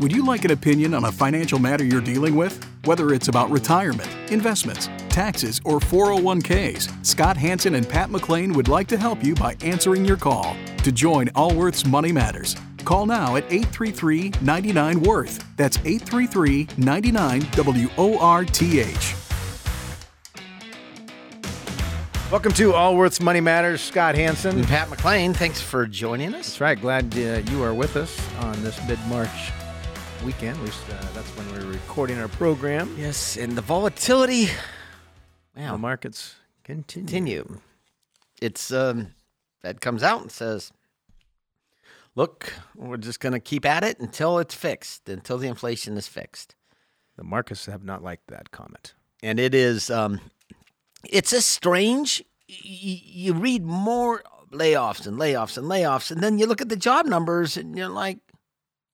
Would you like an opinion on a financial matter you're dealing with? Whether it's about retirement, investments, taxes, or 401ks, Scott Hanson and Pat McClain would like to help you by answering your call. To join Allworth's Money Matters, call now at 833 99 Worth. That's 833 99 W O R T H. Welcome to Allworth's Money Matters. Scott Hanson. And Pat McClain, thanks for joining us. That's right. Glad uh, you are with us on this mid March weekend. Least uh, that's when we're recording our program. Yes, and the volatility. Wow. The markets continue. continue. It's um, Fed comes out and says, "Look, we're just going to keep at it until it's fixed, until the inflation is fixed." The markets have not liked that comment, and it is. Um, it's a strange. You read more layoffs and layoffs and layoffs, and then you look at the job numbers, and you're like,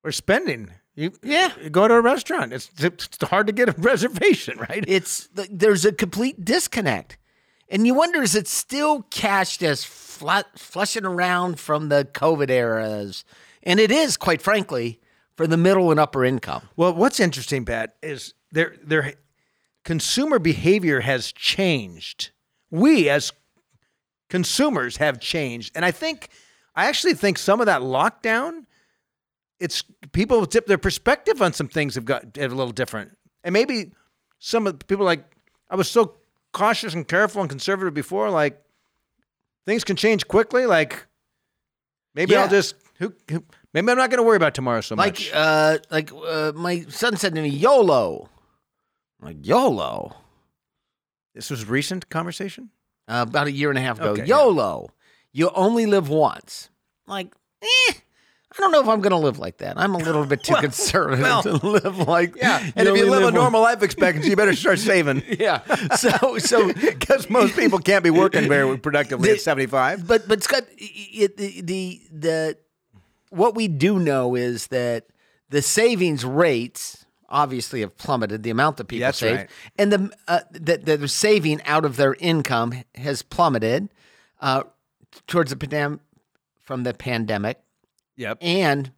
"We're spending." You, yeah, you go to a restaurant. It's, it's hard to get a reservation, right? It's there's a complete disconnect, and you wonder is it still cached as flat, flushing around from the COVID eras, and it is, quite frankly, for the middle and upper income. Well, what's interesting, Pat, is their their consumer behavior has changed. We as consumers have changed, and I think I actually think some of that lockdown it's people tip their perspective on some things have got a little different, and maybe some of the people like I was so cautious and careful and conservative before, like things can change quickly. Like maybe yeah. I'll just who, who, maybe I'm not going to worry about tomorrow so like, much. Uh, like uh, my son said to me, YOLO. I'm like YOLO. This was recent conversation. Uh, about a year and a half ago. Okay, YOLO. Yeah. You only live once. Like, eh. I don't know if I'm going to live like that. I'm a little bit too well, conservative well, to live like. Yeah, and if you live, live a normal life expectancy, you better start saving. yeah. So, so because most people can't be working very productively the, at 75. But but Scott, it, the, the the what we do know is that the savings rates obviously have plummeted. The amount that people That's save right. and the uh, that they're saving out of their income has plummeted uh, towards the pandemic from the pandemic. Yep. And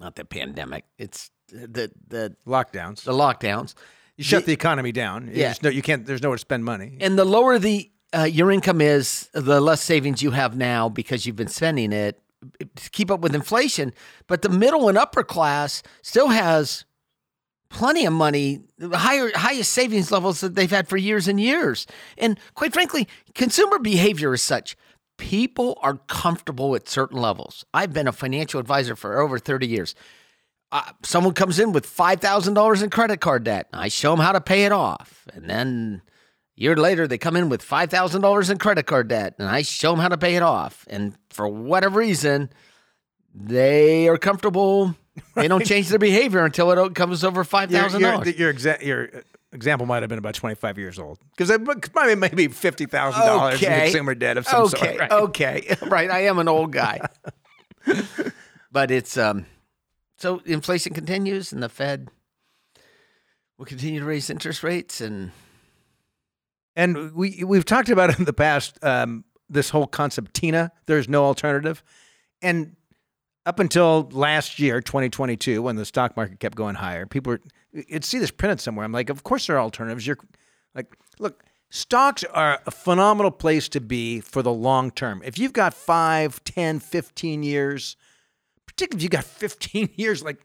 not the pandemic. It's the the lockdowns. The lockdowns. You shut the, the economy down. You yeah. No, you can't. There's nowhere to spend money. And the lower the uh, your income is, the less savings you have now because you've been spending it to keep up with inflation. But the middle and upper class still has plenty of money, higher highest savings levels that they've had for years and years. And quite frankly, consumer behavior is such people are comfortable at certain levels. I've been a financial advisor for over 30 years. Uh, someone comes in with $5,000 in credit card debt. I show them how to pay it off. And then a year later, they come in with $5,000 in credit card debt, and I show them how to pay it off. And for whatever reason, they are comfortable. They don't change their behavior until it comes over $5,000. Your, your, your, exa- your example might have been about 25 years old because it probably maybe $50,000 okay. in consumer debt of some okay. sort. Right? Okay. Right. I am an old guy. but it's, um, so inflation continues and the Fed will continue to raise interest rates and. And we, we've talked about it in the past, um, this whole concept, Tina, there's no alternative. And up until last year, 2022, when the stock market kept going higher, people were, you'd see this printed somewhere. I'm like, of course there are alternatives. You're like, look, stocks are a phenomenal place to be for the long term. If you've got 5, 10, 15 years, particularly if you've got 15 years, like,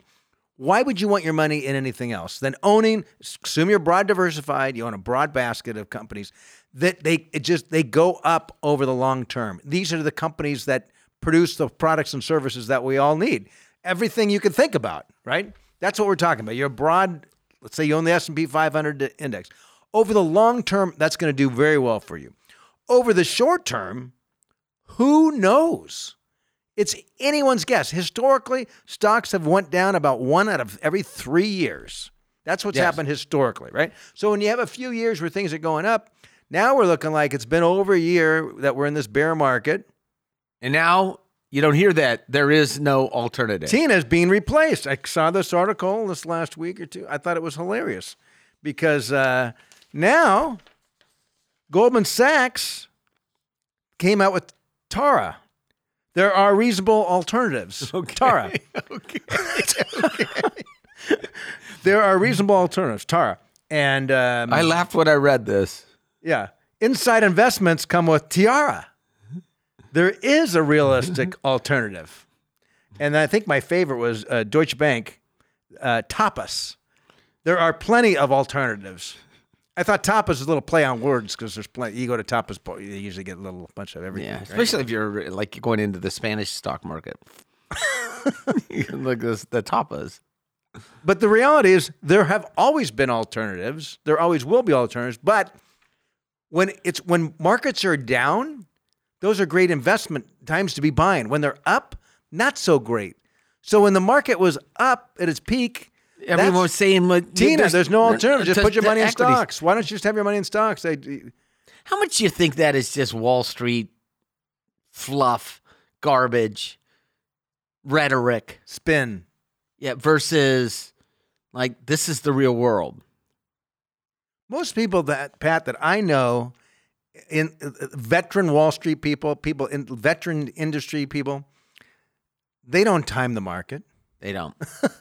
why would you want your money in anything else than owning? Assume you're broad diversified. You own a broad basket of companies that they it just they go up over the long term. These are the companies that produce the products and services that we all need. Everything you can think about, right? That's what we're talking about. You're broad, let's say you own the S&P 500 index. Over the long term, that's going to do very well for you. Over the short term, who knows? It's anyone's guess. Historically, stocks have went down about one out of every three years. That's what's yes. happened historically, right? So when you have a few years where things are going up, now we're looking like it's been over a year that we're in this bear market. And now you don't hear that. There is no alternative. Tina's being replaced. I saw this article this last week or two. I thought it was hilarious because uh, now Goldman Sachs came out with Tara. There are reasonable alternatives. Tara. okay. There are reasonable alternatives. Tara. And um, I laughed when I read this. yeah, inside investments come with Tiara. There is a realistic alternative. And I think my favorite was uh, Deutsche Bank, uh, Tapas. There are plenty of alternatives. I thought tapas is a little play on words because there's plenty. You go to tapas, po- you usually get a little bunch of everything. Yeah, right? especially if you're like going into the Spanish stock market. Look, this the tapas. But the reality is, there have always been alternatives. There always will be alternatives. But when it's when markets are down, those are great investment times to be buying. When they're up, not so great. So when the market was up at its peak, Everyone was saying, like, Tina, there's, no alternative. Just put your money in equities. stocks. Why don't you just have your money in stocks? They, How much do you think that is just Wall Street fluff, garbage, rhetoric? spin. Yeah, versus like this is the real world. Most people that Pat that I know, in uh, veteran Wall Street people, people in veteran industry people, they don't time the market. They don't.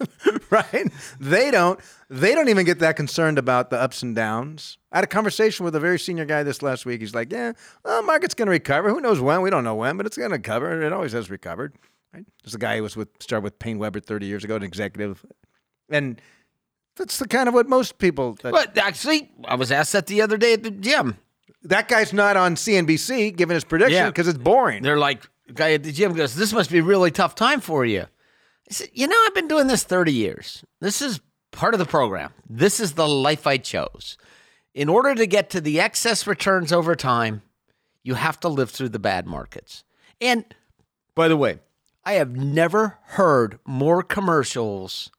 right? They don't. They don't even get that concerned about the ups and downs. I had a conversation with a very senior guy this last week. He's like, "Yeah, well, the market's going to recover. Who knows when? We don't know when, but it's going to recover. It always has recovered." Right? There's a guy who was with started with PaineWebber 30 years ago, an executive, and that's the kind of what most people. That, But actually, I was asked that the other day at the gym. That guy's not on CNBC giving his prediction Yeah. because it's boring. They're like, guy at the gym goes, "This must be a really tough time for you." I said, "You know, I've been doing this 30 years. This is part of the program. This is the life I chose. In order to get to the excess returns over time, you have to live through the bad markets." And by the way, I have never heard more commercials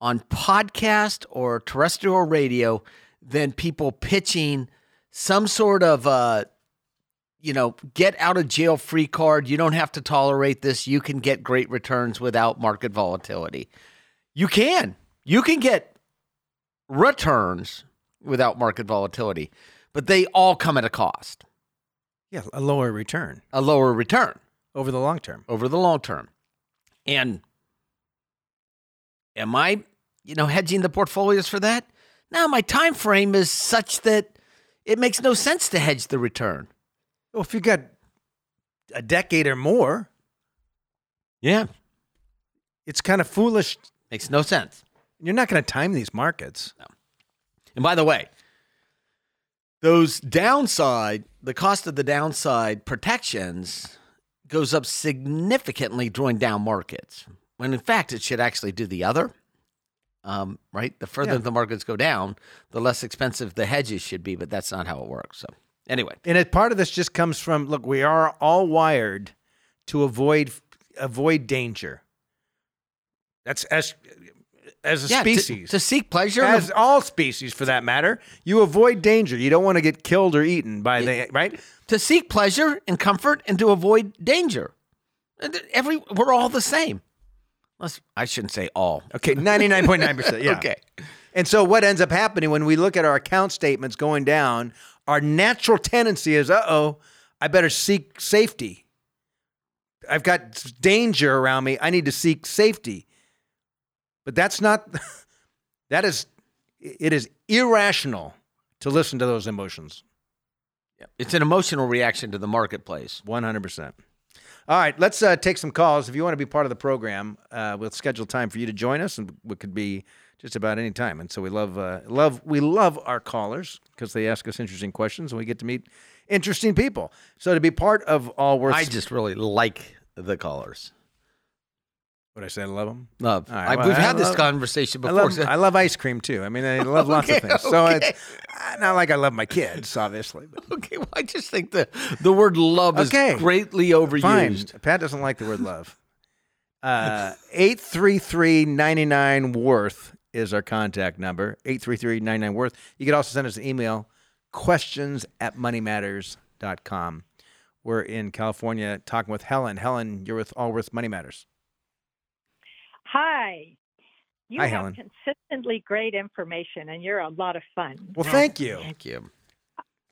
on podcast or terrestrial radio than people pitching some sort of uh, you know, get out of jail free card. You don't have to tolerate this. You can get great returns without market volatility. You can. You can get returns without market volatility, but they all come at a cost, yeah, a lower return a lower return over the long term. over the long term. And am I, you know, hedging the portfolios for that? Now my time frame is such that it makes no sense to hedge the return. Well, if you got a decade or more, Yeah. it's kind of foolish. Makes no sense. You're not going to time these markets. And by the way, those downside, the cost of the downside protections goes up significantly during down markets. When in fact, it should actually do the other. Um, right? The further Yeah. the markets go down, the less expensive the hedges should be, but that's not how it works. So, anyway, And it, part of this just comes from look, we are all wired to avoid avoid danger. That's as as a yeah, species. to, seek pleasure, as all species for that matter, you avoid danger. You don't want to get killed or eaten by the right. to seek pleasure and comfort, and to avoid danger. Every we're all the same. Let's, I shouldn't say all. Okay, ninety nine point nine percent. Yeah. Okay. And so what ends up happening when we look at our account statements going down, our natural tendency is, uh oh, I better seek safety. I've got danger around me. I need to seek safety. But that's not, that is, it is irrational to listen to those emotions. It's an emotional reaction to the marketplace. 100%. All right, let's uh, take some calls. If you want to be part of the program, uh, we'll schedule time for you to join us, and it could be just about any time. And so we love, uh, love, we love our callers because they ask us interesting questions, and we get to meet interesting people. So to be part of Allworth, I just really like the callers. What I say, I love them. Love. All right, I- well, we've I had this love- conversation I before. love, so- I love ice cream too. I mean, I love lots of things. So okay. it's uh, not like I love my kids, obviously. But okay, well, I just think the the word love Okay. is greatly overused. Fine. Pat doesn't like the word love. Uh, 833-99 worth is our contact number. 833-99 worth. You can also send us an email, questions at moneymatters.com. We're in California talking with Helen. Helen, you're with Allworth Money Matters. Hi. You Hi, have Helen. consistently great information and you're a lot of fun. Well, thank you. Thank you.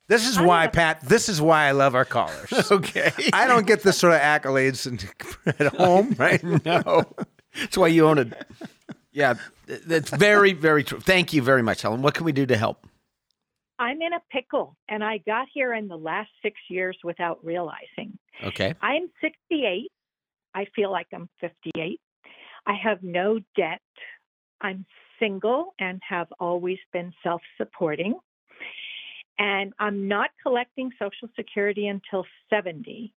This is I why, don't- Pat. This is why I love our callers. Okay. I don't get this sort of accolades in- at home, right? no. That's why you own it. Yeah, that's very, very true. Thank you very much, Helen. What can we do to help? I'm in a pickle, and I got here in the last six years without realizing. Okay. I'm 68. I feel like I'm 58. I have no debt. I'm single and have always been self supporting. And I'm not collecting Social Security until 70,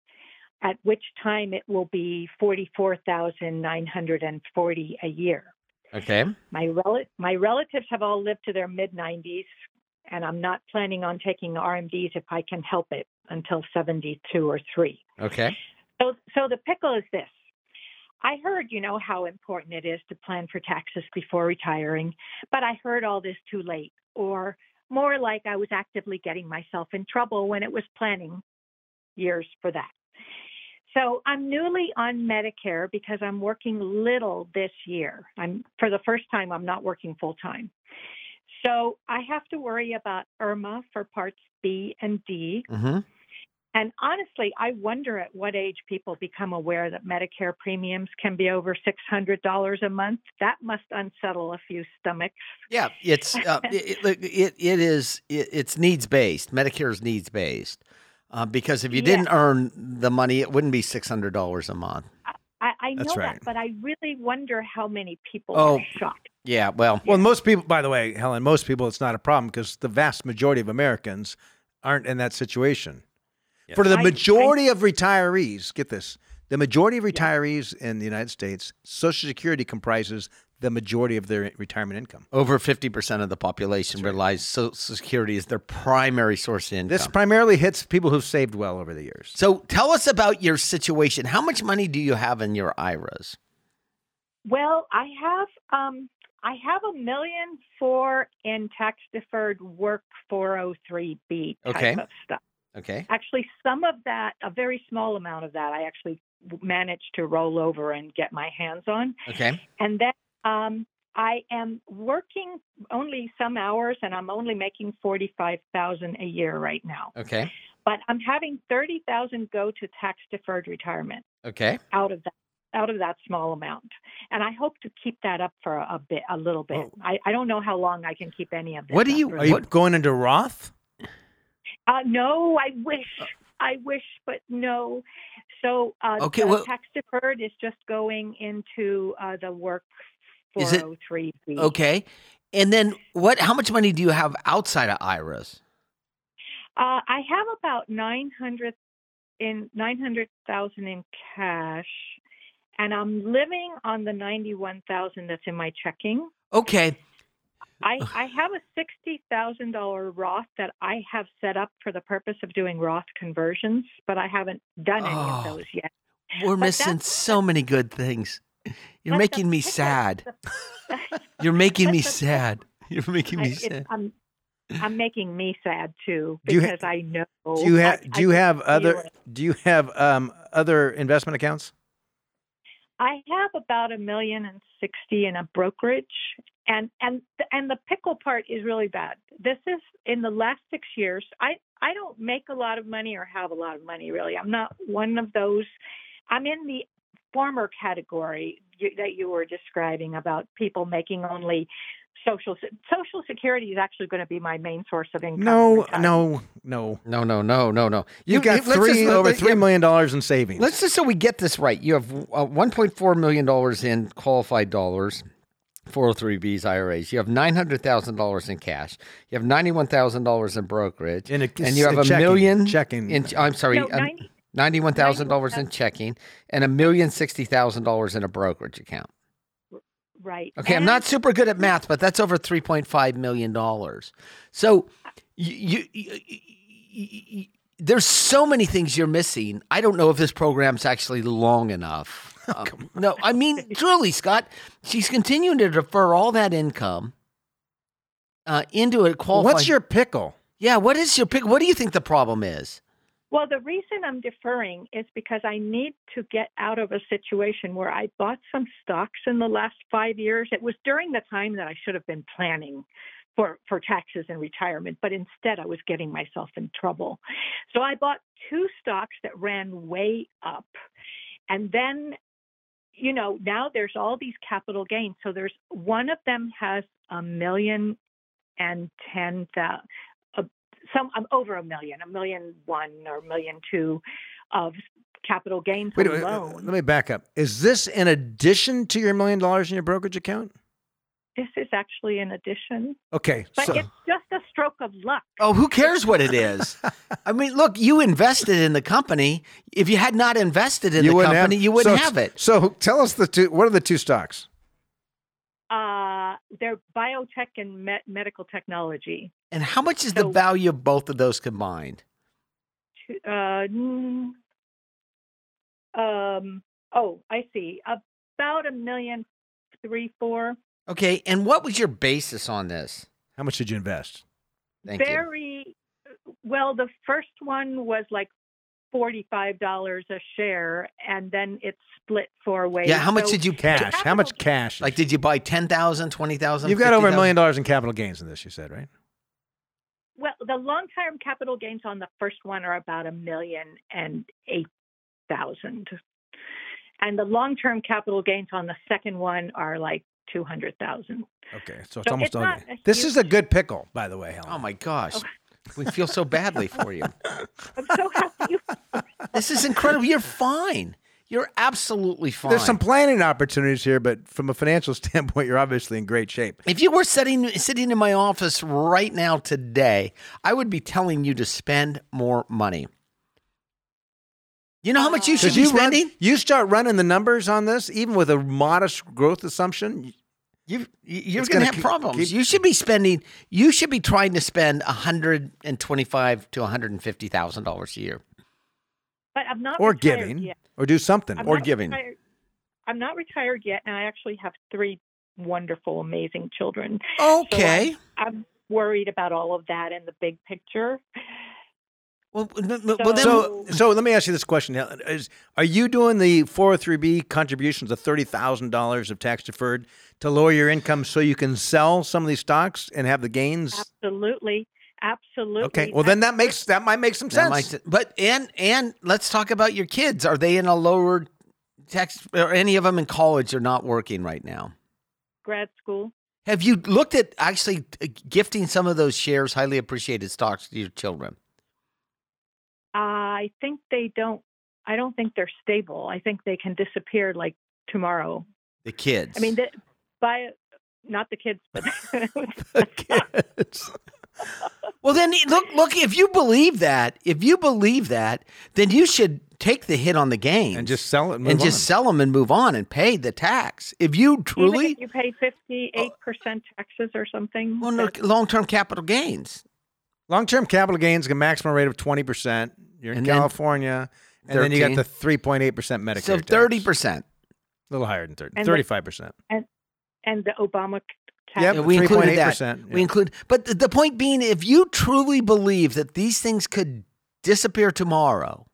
at which time it will be 44,940 a year. Okay. My, rel- my relatives have all lived to their mid 90s, and I'm not planning on taking RMDs if I can help it until 72 or 3. Okay. So, so the pickle is this. I heard, you know, how important it is to plan for taxes before retiring, but I heard all this too late, or more like I was actively getting myself in trouble when it was planning years for that. So I'm newly on Medicare because I'm working little this year. I'm for the first time I'm not working full time. So I have to worry about IRMAA for parts B and D. Mm-hmm. And honestly, I wonder at what age people become aware that Medicare premiums can be over $600 a month. That must unsettle a few stomachs. Yeah, it's uh, it, it, it it is it, it's needs based. Medicare is needs based uh, because if you Yeah. didn't earn the money, it wouldn't be six hundred dollars a month. I, I know That's right. that, but I really wonder how many people Oh. are shocked. Yeah, well, Well, most people, by the way, Helen, most people, it's not a problem because the vast majority of Americans aren't in that situation. Yeah. For the I- I- majority of retirees, get this: the majority of retirees in the United States, Social Security comprises the majority of their retirement income. over fifty percent of the population relies Social Security as their primary source of income. This primarily hits people who've saved well over the years. so tell us about your situation. How much money do you have in your IRAs? Well, I have um, I have a million for in tax deferred work 403b type Okay. of stuff. Okay. Actually, some of that, a very small amount of that, I actually managed to roll over and get my hands on. Okay. And then um, I am working only some hours, and I'm only making forty-five thousand a year right now. Okay. But I'm having thirty thousand go to tax deferred retirement Okay. out of that out of that small amount, and I hope to keep that up for a, a bit, a little bit. Oh. I, I don't know how long I can keep any of this. What do you- Are you going into Roth? Uh, no, I wish, I wish, but no. So uh, Okay, the well- tax deferred is just going into uh, the work Is it- 403b. Okay. And then what? How much money do you have outside of IRAs? Uh, I have about nine hundred in nine hundred thousand in cash, and I'm living on the ninety one thousand that's in my checking. Okay. I, I have a sixty thousand dollar Roth that I have set up for the purpose of doing Roth conversions, but I haven't done any Oh. of those yet. We're But missing so many good things. You're making me sad. You're making me sad. You're making me sad. I'm, I'm making me sad too Do you ha- because I know. Do you I- have I Do you can have other it. Do you have um, other investment accounts? I have about a million and sixty in a brokerage, and and and the pickle part is really bad. This is in the last six years. I I don't make a lot of money or have a lot of money really. I'm not one of those. I'm in the former category you, that you were describing about people making only social social security is actually going to be my main source of income. No, no, no. No, no, no, no, no. You, got let's three just- over let- three dollars in savings. Let's just so we get this right. You have uh, 1.4 million dollars in qualified dollars, 403bs, IRAs. You have 900,000 dollars in cash. You have 91,000 dollars in brokerage, in a, and you have a checking- million checking. in. I'm sorry, No, um, 90 ninety-one thousand dollars in checking, and a million sixty thousand dollars in a brokerage account. right. Okay, I'm not super good at math, but that's over three point five million dollars. So, you, you, you, you, there's so many things you're missing. I don't know if this program's actually long enough. Um, no, I mean truly, Scott. She's continuing to defer all that income uh, into a qualified. What's your pickle? yeah? What is your pick? What do you think the problem is? Well, the reason I'm deferring is because I need to get out of a situation where I bought some stocks in the last five years. It was during the time that I should have been planning for for taxes and retirement, but instead I was getting myself in trouble. So I bought two stocks that ran way up, and then you know now there's all these capital gains. So there's one of them has a million and ten thousand. Some I'm over a million, a million one or a million two of capital gains Wait, alone. wait, let me back up. Is this in addition to your million dollars in your brokerage account? This is actually an addition, Okay, but so it's just a stroke of luck. Oh, who cares what it is? I mean, look, you invested in the company. If you had not invested in the wouldn't company, you wouldn't so, have it. So tell us the two. What are the two stocks? Uh, they're biotech and me- medical technology. And how much is the value of both of those combined? Uh, um, oh, I see. About a million, three, four. Okay, and what was your basis on this? How much did you invest? Thank you. Very well. The first one was like forty-five dollars a share, and then it split four ways. Yeah, how much So did you Cash. How much cash? Like, did you buy 10,000, 20,000? You've got over a million dollars in capital gains in this. You said right. Well, the long-term capital gains on the first one are about a million and eight thousand, and the long-term capital gains on the second one are like two hundred thousand. Okay, so it's So almost it's all. not gain. a This huge- is a good pickle, by the way, Helen. Oh my gosh. Oh. We feel so badly for you. I'm so happy. You, This is incredible. You're fine. You're absolutely fine. There's some planning opportunities here, but from a financial standpoint, you're obviously in great shape. If you were sitting sitting in my office right now today, I would be telling you to spend more money. You know how much you should be you run, spending? you start running the numbers on this, even with a modest growth assumption. You you're going gonna have keep- problems. keep- you should be spending. You should be trying to spend hundred and twenty five to one hundred and fifty thousand dollars a year. but I'm not or giving, Yet. or do something. I'm Or giving. Retired. I'm not retired yet, and I actually have three wonderful, amazing children. Okay. I'm worried about all of that in the big picture. Well, n- n- well, then So, so let me ask you this question: Is, Are you doing the 403b contributions of thirty thousand dollars of tax deferred to lower your income so you can sell some of these stocks and have the gains? Absolutely, absolutely. Okay, well then that makes that might make some sense. might but and and let's talk about your kids. Are they in a lower tax? Or any of them in college are not working right now? grad school. Have you looked at actually uh, gifting some of those shares, highly appreciated stocks, to your children? I think they don't. I don't think they're stable. I think they can disappear like tomorrow. The kids. I mean, the, by not the kids, but The kids. well, then eh, look, look. If you believe that, if you believe that, then you should take the hit on the game and just sell it and, and move just sell them and move on and pay the tax. If you Even truly, if you pay oh. fifty-eight percent taxes or something. well, no, long-term capital gains. Long-term capital gains, a maximum rate of twenty percent. You're in And then California, and then you got 13. the three point eight percent Medicare. So tax. thirty percent. a little higher than 30, And the- 35 percent. and and the Obama tax. Yep, Yeah, we included that. 3.8%, We yeah. include, but the, the point being, if you truly believe that these things could disappear tomorrow,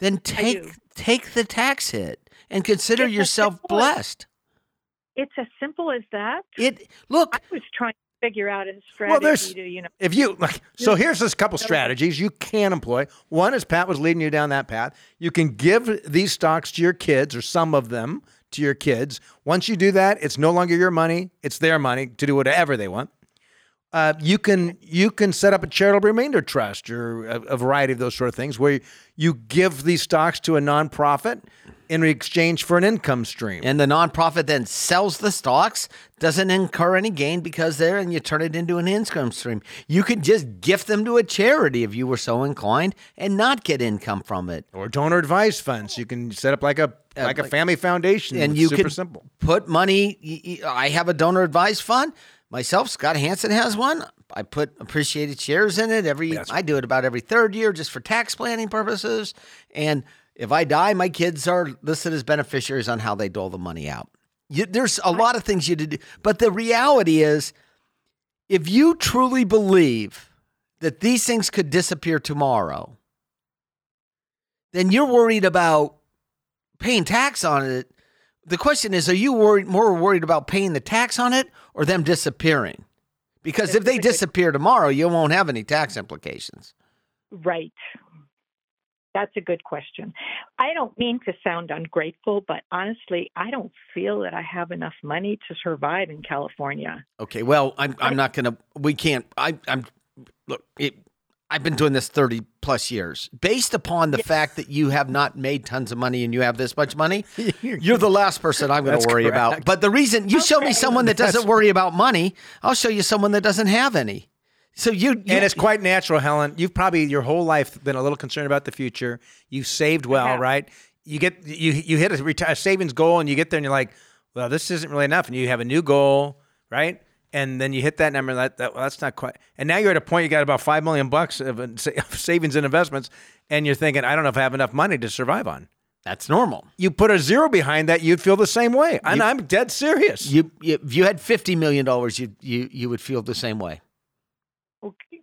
then take do. take the tax hit and consider It's as yourself simple as- blessed. It's as simple as that. It look, I was trying to figure out a Well, strategy there's- to, you know, If you like, so here's this couple strategies you can employ. One is Pat was leading you down that path. You can give these stocks to your kids or some of them to your kids. Once you do that, it's no longer your money; it's their money to do whatever they want. Uh, you can you can set up a charitable remainder trust or a, a variety of those sort of things where you give these stocks to a nonprofit in exchange for an income stream. and the nonprofit then sells the stocks, doesn't incur any gain because they're there, and you turn it into an income stream. You could just gift them to a charity if you were so inclined, and not get income from it. or donor advised funds. You can set up like a Uh, like a family foundation. and you super simple. put money. I have a donor advised fund myself. Scott Hanson has one. I put appreciated shares in it every. I do it about every third year, just for tax planning purposes. And if I die, my kids are listed as beneficiaries on how they dole the money out. You, there's a lot of things you to do, but the reality is, if you truly believe that these things could disappear tomorrow, then you're worried about paying tax on it. The question is, are you worried more worried about paying the tax on it or them disappearing? Because if they is a good- disappear tomorrow, you won't have any tax implications. Right. That's a good question. I don't mean to sound ungrateful, but honestly, I don't feel that I have enough money to survive in California. Okay, well, I'm I'm not gonna. We can't. I I'm look. It, I've been doing this thirty plus years. Based upon the fact that you have not made tons of money and you have this much money, you're the last person I'm going to worry about. But the reason you show me someone that doesn't That's- worry about money, I'll show you someone that doesn't have any. So you, you and it's quite natural, Helen. You've probably your whole life been a little concerned about the future. You've saved well, have. right? You get you you hit a retire savings goal, and you get there, and you're like, well, this isn't really enough, and you have a new goal, right? And then you hit that number. That, that well, that's not quite. And now you're at a point you got about five million bucks of, of savings and investments, and you're thinking, I don't know if I have enough money to survive on. that's normal. You put a zero behind that, you'd feel the same way, and I'm dead serious. You, you if you had fifty million dollars, you you you would feel the same way.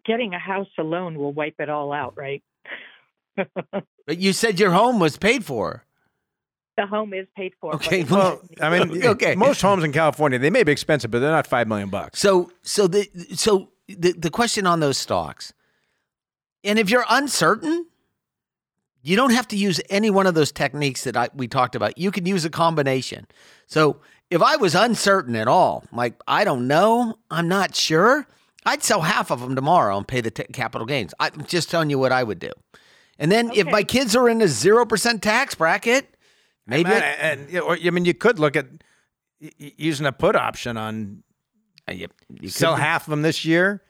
Well, getting a house alone will wipe it all out, right? But you said your home was paid for. the home is paid for. Okay, well, I mean, Okay. most homes in California they may be expensive, but they're not five million bucks. So so the so the the question on those stocks, and if you're uncertain, you don't have to use any one of those techniques that I, we talked about. You can use a combination. So if I was uncertain at all, like I don't know, I'm not sure, I'd sell half of them tomorrow and pay the t- capital gains. I'm just telling you what I would do. And then if my kids are in a zero percent tax bracket, maybe and, I- and, or, I mean, you could look at y- y- using a put option on uh, you, you sell could- half of them this year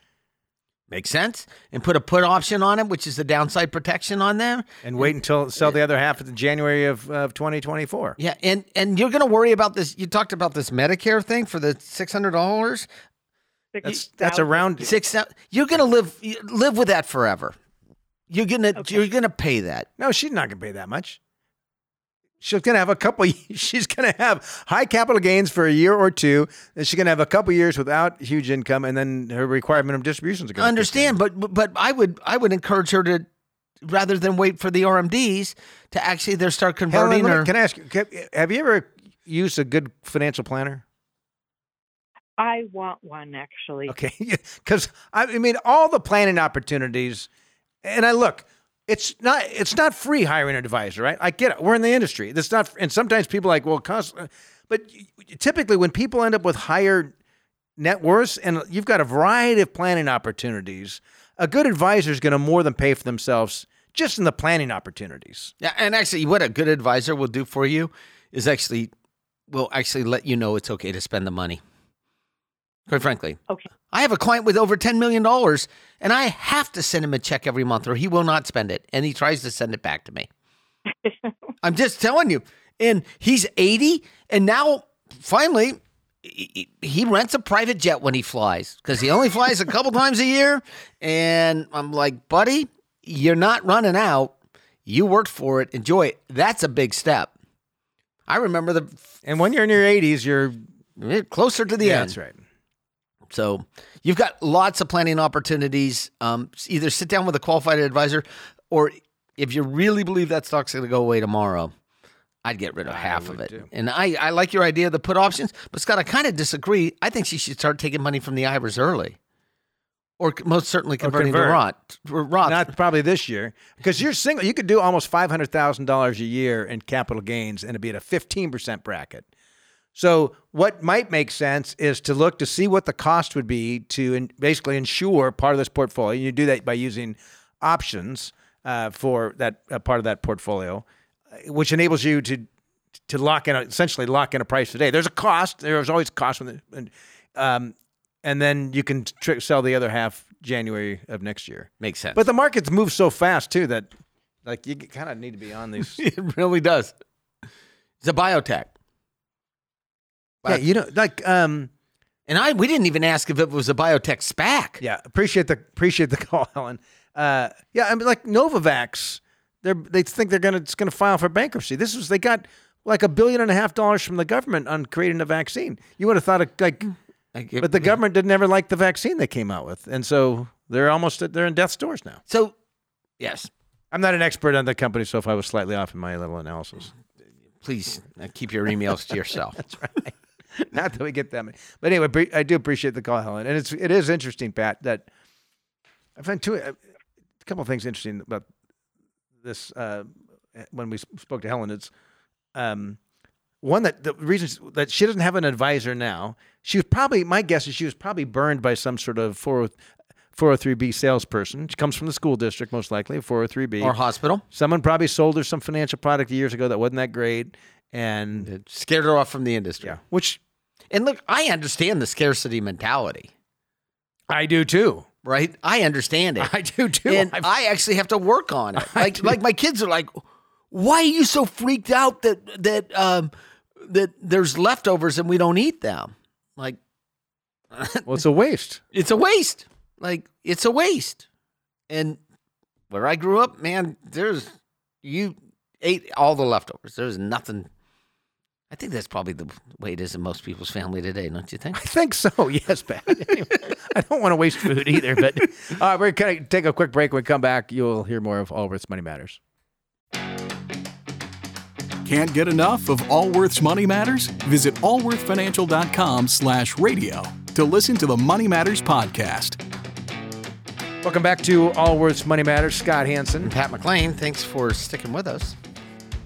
Makes sense. And put a put option on it, which is the downside protection on them. and wait until sell the other half in January of, of 2024. Yeah, and and you're going to worry about this. You talked about this Medicare thing for the six hundred dollars. That's that's around Six. You're going to live live with that forever. You're gonna Okay. you're gonna pay that. No, she's not going to pay that much. She's going to have a couple. She's going to have high capital gains for a year or two, and she's going to have a couple years without huge income, and then her requirement of distributions are going I understand, but but- but I would I would encourage her to rather than wait for the RMDs to actually there start Helen, converting let me- her. can I ask you? Have you ever used a good financial planner? I want one actually. Okay, because I I mean, all the planning opportunities, and I look, it's not it's not free hiring an advisor, right? I get it. We're in the industry. That's not, and sometimes people are like, well, cost. Uh, but typically when people end up with higher net worths, and you've got a variety of planning opportunities, a good advisor is going to more than pay for themselves just in the planning opportunities. Yeah, and actually, what a good advisor will do for you is actually will actually let you know it's okay to spend the money. Quite frankly, Okay. I have a client with over ten million dollars, and I have to send him a check every month, or he will not spend it, and he tries to send it back to me. I'm just telling you. And he's 80, and now finally he he rents a private jet when he flies because he only flies a couple times a year. And I'm like, buddy, you're not running out. You worked for it. Enjoy it. That's a big step. I remember the And when you're in your 80s, you're eh, closer to the yeah, end. that's right. So you've got lots of planning opportunities. Um, either sit down with a qualified advisor, or if you really believe that stock's going to go away tomorrow, I'd get rid of I half of it. too. And I, I like your idea of the put options, but Scott, I kind of disagree. I think she should start taking money from the IRAs early, or most certainly converting to convert. Roth. Roth. Not probably this year because you're single. You could do almost five hundred thousand dollars a year in capital gains, and it'd be at a fifteen percent bracket. So what might make sense is to look to see what the cost would be to in, basically insure part of this portfolio. You do that by using options uh, for that uh, part of that portfolio, uh, which enables you to to lock in essentially lock in a price today. There's a cost. There's always cost with it, and, um, and then you can tr- sell the other half January of next year. Makes sense. But the markets move so fast too that like you kind of need to be on these. it really does. It's a biotech. Yeah, you know, like um, And I we didn't even ask if it was a biotech SPAC. yeah, appreciate the appreciate the call, Helen. Uh, yeah, I mean, like Novavax, they they think they're gonna it's gonna file for bankruptcy. This was they got like a billion and a half dollars from the government on creating a vaccine. You would have thought of like, Like, but the government didn't ever like the vaccine they came out with, and so they're almost they're in death's doors now. so yes, I'm not an expert on the company, so if I was slightly off in my little analysis, please uh, keep your emails to yourself. that's right. Not that we get that many, but anyway, I do appreciate the call, Helen, and it's it is interesting, Pat. That I find two a couple of things interesting about this uh, when we spoke to Helen. It's um, one that the reasons that she doesn't have an advisor now. She was probably my guess is she was probably burned by some sort of 40 403b salesperson. She comes from the school district, most likely, 403b. Or hospital. Someone probably sold her some financial product years ago that wasn't that great, and It scared her off from the industry. yeah, which And look, I understand the scarcity mentality, I do too. right? I understand it. I do too. and I've- I actually have to work on it. Like like my kids are like, why are you so freaked out that that um that there's leftovers and we don't eat them? Like well, it's a waste. it's a waste. Like it's a waste. And where I grew up, man, there's you ate all the leftovers. There's nothing. I think that's probably the way it is in most people's family today, don't you think? I think so. Yes, Pat. Anyway, I don't want to waste food either. But uh, we're going to take a quick break. When we come back, you'll hear more of Allworth's Money Matters. Can't get enough of Allworth's Money Matters? Visit allworthfinancial.com slash radio to listen to the Money Matters podcast. Welcome back to Allworth's Money Matters. Scott Hanson. Pat McClain, thanks for sticking with us.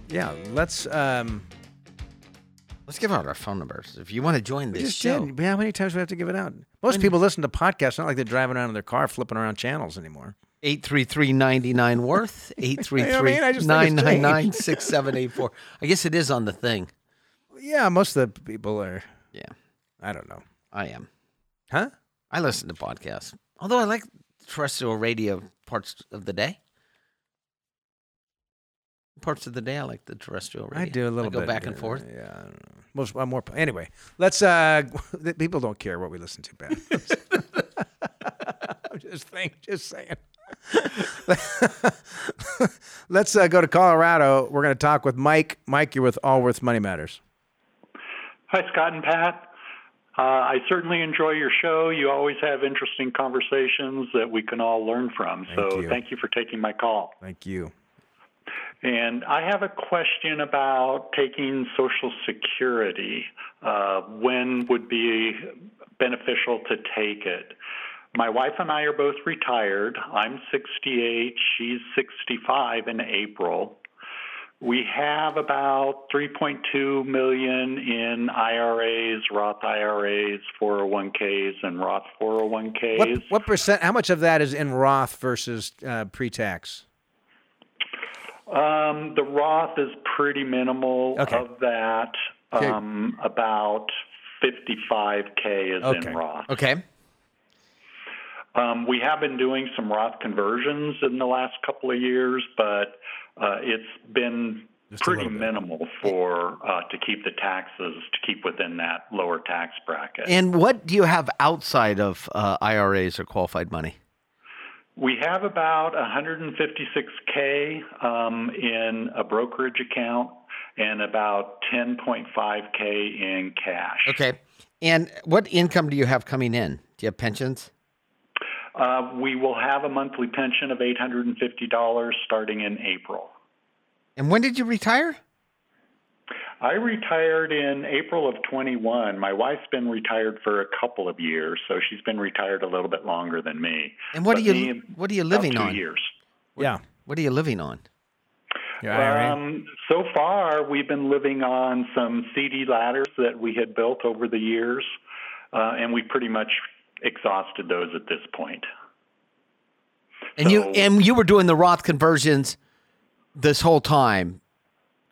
Yeah, let's. Um, Let's give out our phone numbers if you want to join this just show. did. How many times do we have to give it out? Most people listen to podcasts. Not like they're driving around in their car flipping around channels anymore. 833-99 worth I mean, I just think it's 833-999-6784. I guess it is on the thing. Yeah, most of the people are. Yeah, I don't know. I am. Huh? I listen to podcasts. Although I like terrestrial radio parts of the day. Parts of the day I like the terrestrial radio. I do a little go bit. back and uh, forth. Yeah, I don't know. most I'm more. Anyway, let's. uh People don't care what we listen to, Ben. I'm just think, just saying. let's uh, go to Colorado. We're going to talk with Mike. Mike, you're with Allworth Money Matters. Hi, Scott and Pat. Uh, I certainly enjoy your show. You always have interesting conversations that we can all learn from. Thank so you. thank you for taking my call. Thank you. And I have a question about taking Social Security. Uh, when would be beneficial to take it? My wife and I are both retired. I'm 68. She's 65 in April. We have about 3.2 million in IRAs, Roth IRAs, 401ks, and Roth 401ks. What, what percent? How much of that is in Roth versus uh, pre-tax? Um, the Roth is pretty minimal Okay. of that. Okay. Um, about 55k is Okay. in Roth. Okay. Um, we have been doing some Roth conversions in the last couple of years, but uh, it's been Just pretty minimal for uh, to keep the taxes to keep within that lower tax bracket. And what do you have outside of uh, IRAs or qualified money? We have about 156k um, in a brokerage account and about 10.5k in cash. Okay. And what income do you have coming in? Do you have pensions? Uh, we will have a monthly pension of $850 starting in April. And when did you retire? I retired in April of 21. My wife's been retired for a couple of years, so she's been retired a little bit longer than me. And what But are you me, what are you living two on? years. Yeah. What are you living on? Um, so far, we've been living on some CD ladders that we had built over the years, uh, and we pretty much exhausted those at this point. And you and you were doing the Roth conversions this whole time,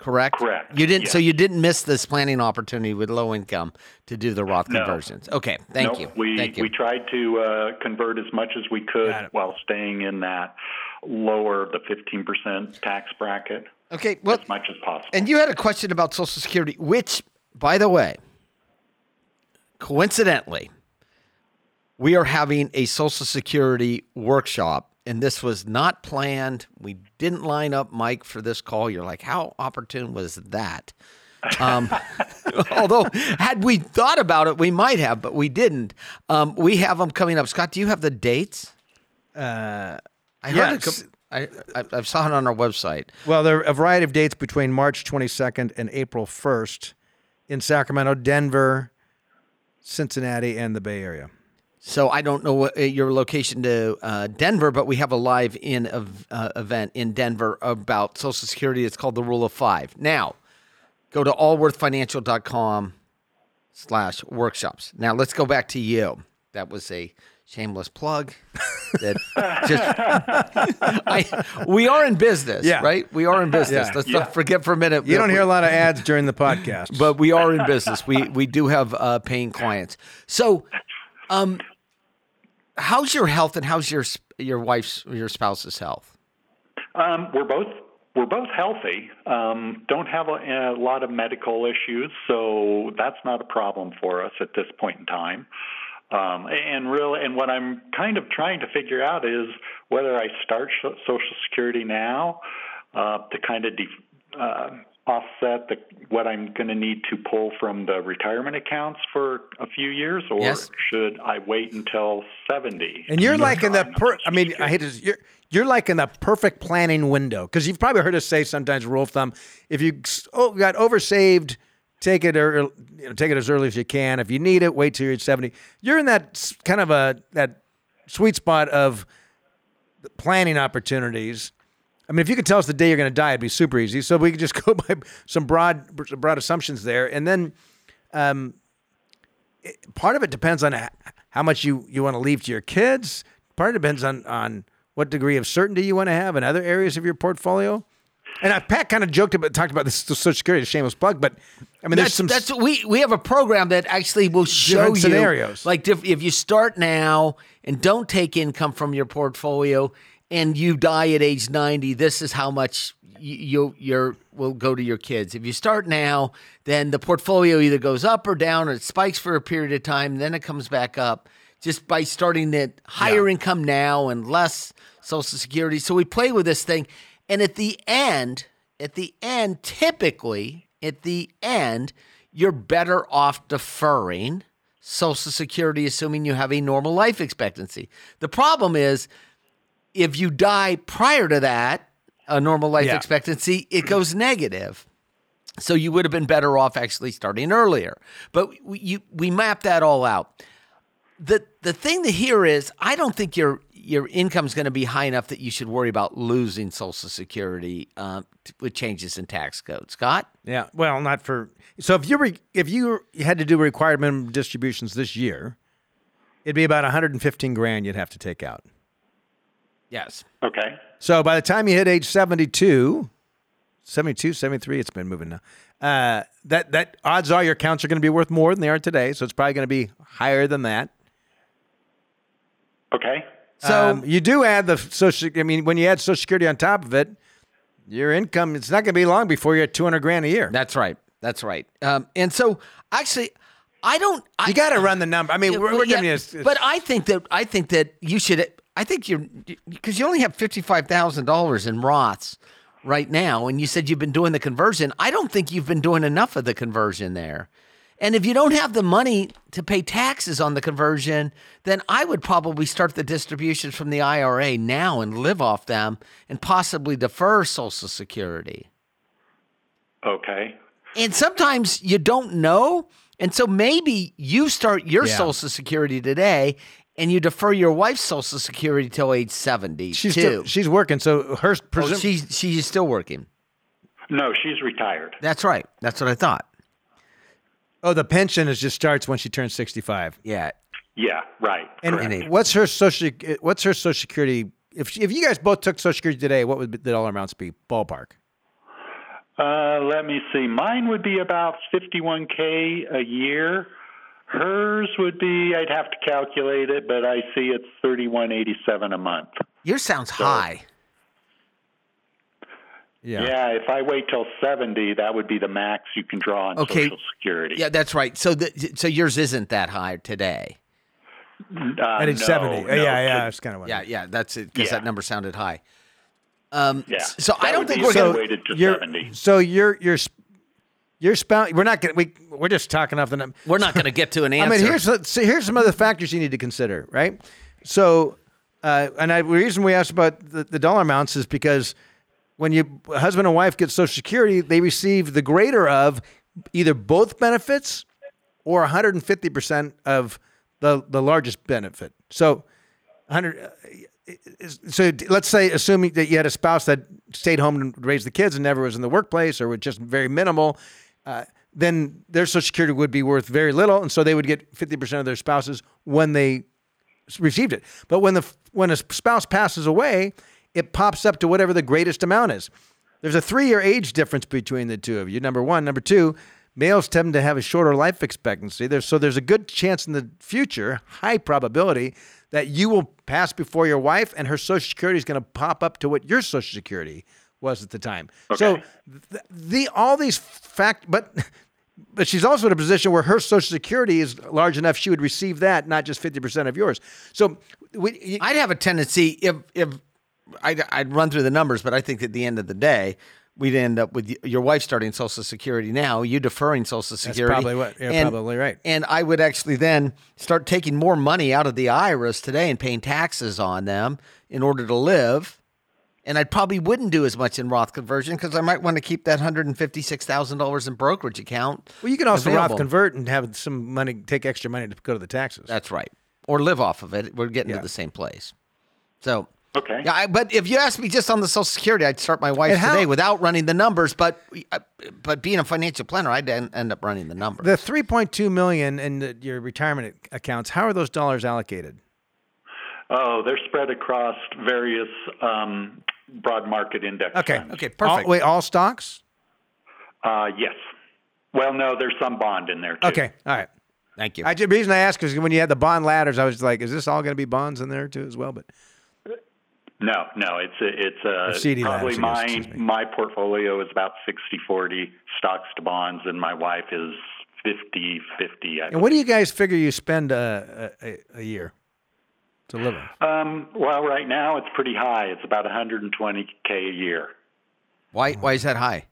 correct? Correct, You didn't so you didn't miss this planning opportunity with low income to do the Roth No. conversions. Okay, thank Nope, you. We thank you. we tried to uh, convert as much as we could while staying in that lower the 15% tax bracket okay, well as much as possible. And you had a question about Social Security, which, by the way, coincidentally, we are having a Social Security workshop, and this was not planned. We didn't line up Mike for this call. You're like, how opportune was that? Um, although, had we thought about it, we might have, but we didn't. Um, we have them coming up. Scott, do you have the dates? Uh, I heard Yes. it. I, I, I saw it on our website. Well, there are a variety of dates between March 22nd and April 1st in Sacramento, Denver, Cincinnati, and the Bay Area. So I don't know what uh, your location to uh, Denver, but we have a live in uh, event in Denver about Social Security. It's called the Rule of Five. Now, go to allworthfinancial.com slash workshops. Now let's go back to you. That was a shameless plug. That just I, we are in business, Yeah. right? We are in business. Yeah. Let's Yeah. not forget for a minute. You don't we- hear a lot of ads during the podcast, but we are in business. We we do have uh, paying clients. So, um, how's your health and how's your your wife's your spouse's health? Um, we're both we're both healthy. Um, don't have a, a lot of medical issues, so that's not a problem for us at this point in time. Um, and really, and what I'm kind of trying to figure out is whether I start so- Social Security now uh, to kind of de- uh, offset the, what I'm going to need to pull from the retirement accounts for a few years, or Yes. should I wait until 70? and you're like in the per. I mean, I hate to. You're you're like in the perfect planning window because you've probably heard us say sometimes rule of thumb: if you oh, got oversaved, take it or you know, take it as early as you can. If you need it, wait till you're 70. You're in that kind of a that sweet spot of planning opportunities. I mean, if you could tell us the day you're going to die, it'd be super easy. So we could just go by some broad broad assumptions there, and then um, it, part of it depends on how much you, you want to leave to your kids. Part of it depends on on what degree of certainty you want to have in other areas of your portfolio. And I, Pat kind of joked about talked about this Social Security, a shameless plug, but I mean, there's That's, some that's we we have a program that actually will show you scenarios. Like if, if you start now and don't take income from your portfolio and you die at age 90, this is how much you, you your will go to your kids. If you start now, then the portfolio either goes up or down or it spikes for a period of time, then it comes back up just by starting at higher income now and less social security. So we play with this thing and at the end, at the end typically at the end, you're better off deferring Social Security, assuming you have a normal life expectancy. The problem is if you die prior to that, a normal life Yeah. expectancy, it goes negative. So you would have been better off actually starting earlier. But we, you, we map that all out. The the thing to hear is I don't think your your income is going to be high enough that you should worry about losing Social Security uh, t- with changes in tax code. Scott? yeah. Well, not for so if you were if you had to do required minimum distributions this year, it'd be about 115 grand you'd have to take out. Yes. Okay. So by the time you hit age 72, 72, 73, it's been moving now. Uh, that that odds are your accounts are going to be worth more than they are today, so it's probably going to be higher than that. Okay. So Um, you do add the social. I mean, when you add Social Security on top of it, your income it's not going to be long before you're at 200 grand a year. That's right. That's right. Um, and so actually, I don't. I, you got to run the number. I mean, Yeah, we're, we're giving yeah, you. A, but I think that I think that you should. I think you're because you only have fifty five thousand dollars in Roths right now, and you said you've been doing the conversion. I don't think you've been doing enough of the conversion there. And if you don't have the money to pay taxes on the conversion, then I would probably start the distributions from the IRA now and live off them and possibly defer Social Security. Okay. And sometimes you don't know. And so maybe you start your Yeah. Social Security today and you defer your wife's Social Security till age 70. she's too. still, she's working, so her Oh, she's, she's still working. No, she's retired. That's right. That's what I thought. oh the pension is just starts when she turns 65. Yeah. Yeah, right. And correct. what's her social? What's her Social Security? If she, if you guys both took Social Security today, what would the dollar amounts be? Ballpark. Uh, let me see. Mine would be about 51k a year. Hers would be. I'd have to calculate it, but I see it's 3187 a month. Yours sounds high. Yeah. Yeah. if I wait till 70, that would be the max you can draw on Okay. Social Security. Yeah, that's right. So the, so yours isn't that high today. Uh, At age no, 70. no, yeah, yeah. to- That's kind of what. Yeah, yeah, that's it because Yeah. that number sounded high. Um, Yeah. So I don't think we're if I going to. waited to You're, 70. so you're you're sp- you're spout. We're not gonna we we're just talking off the number. We're not going to get to an answer. I answer. mean, here's see, here's some other factors you need to consider, right? So, uh, and I, the reason we asked about the, the dollar amounts is because when you husband and wife get Social Security, they receive the greater of either both benefits or 150% of the the largest benefit. So 100 uh, so let's say assuming that you had a spouse that stayed home and raised the kids and never was in the workplace or was just very minimal uh, then their social security would be worth very little and so they would get 50% of their spouses when they received it. But when the when a spouse passes away it pops up to whatever the greatest amount is. There's a 3 year age difference between the two of you. Number 1 number 2 males tend to have a shorter life expectancy. There's so there's a good chance in the future high probability that you will pass before your wife and her social security is going to pop up to what your social security was at the time. So the, the all these fact but but she's also in a position where her social security is large enough she would receive that not just 50% of yours. So we, I'd have a tendency if if I'd, I'd run through the numbers, but I think at the end of the day, we'd end up with your wife starting Social Security now, you deferring Social Security. probably what- you're and, probably right. And I would actually then start taking more money out of the IRAs today and paying taxes on them in order to live. And I probably wouldn't do as much in Roth conversion because I might want to keep that hundred and fifty six thousand dollars in brokerage account. well you can also available. Roth convert and have some money take extra money to go to the taxes. That's right, or live off of it. We're getting Yeah. to the same place. So Okay. Yeah, I, but if you ask me just on the Social Security, I'd start my wife how- today without running the numbers. But uh, but being a financial planner, I'd end up running the numbers. the 3.2 million in the, your retirement accounts, how are those dollars allocated? Oh, they're spread across various um, broad market index Okay. funds. okay, All, perfect. wait, all stocks? Uh, yes. Well, no, there's some bond in there too. Okay. All right. Thank you. I, the reason I asked is when you had the bond ladders, I was like, is this all going to be bonds in there too as well? But No, no, it's a, it's a CD probably ladders, my excuse my portfolio is about 60-40 stocks to bonds, and my wife is 50-50. And what do you guys figure you spend uh, a, a, a year to live on? Um, well, right now it's pretty high. It's about 120k a year. why why is that high?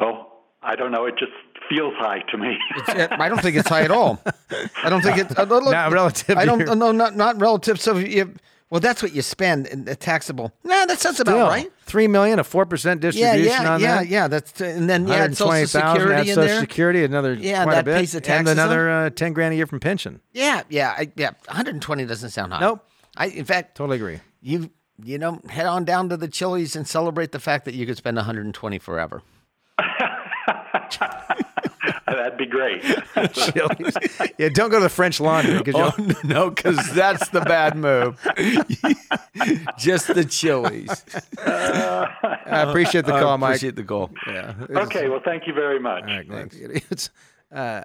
Oh, I don't know. It just feels high to me. It's- I don't think it's high at all. I don't think it's uh, look, Not relative I don't your- no not not relative. So you, well, that's what you spend in the taxable. Nah, that sounds about Still, right. Three million, a four percent distribution yeah, on yeah, that. yeah. That's and then yeah, it's Social Security that's in Social there. Security, another Yeah, quite a that bit, pays the taxes on- another uh, ten grand a year from pension. Yeah, yeah, I, yeah. 120 doesn't sound high. Nope. I in fact Totally agree. you you know head on down to the Chili's and celebrate the fact that you could spend 120 forever. That'd be great. Chili's. yeah, don't go to the French Laundry because Oh you'll no, because that's the bad move. Just the Chili's. I appreciate the call, Mike. Appreciate the call. yeah. okay, well, thank you very much. All right, thanks. It's, uh,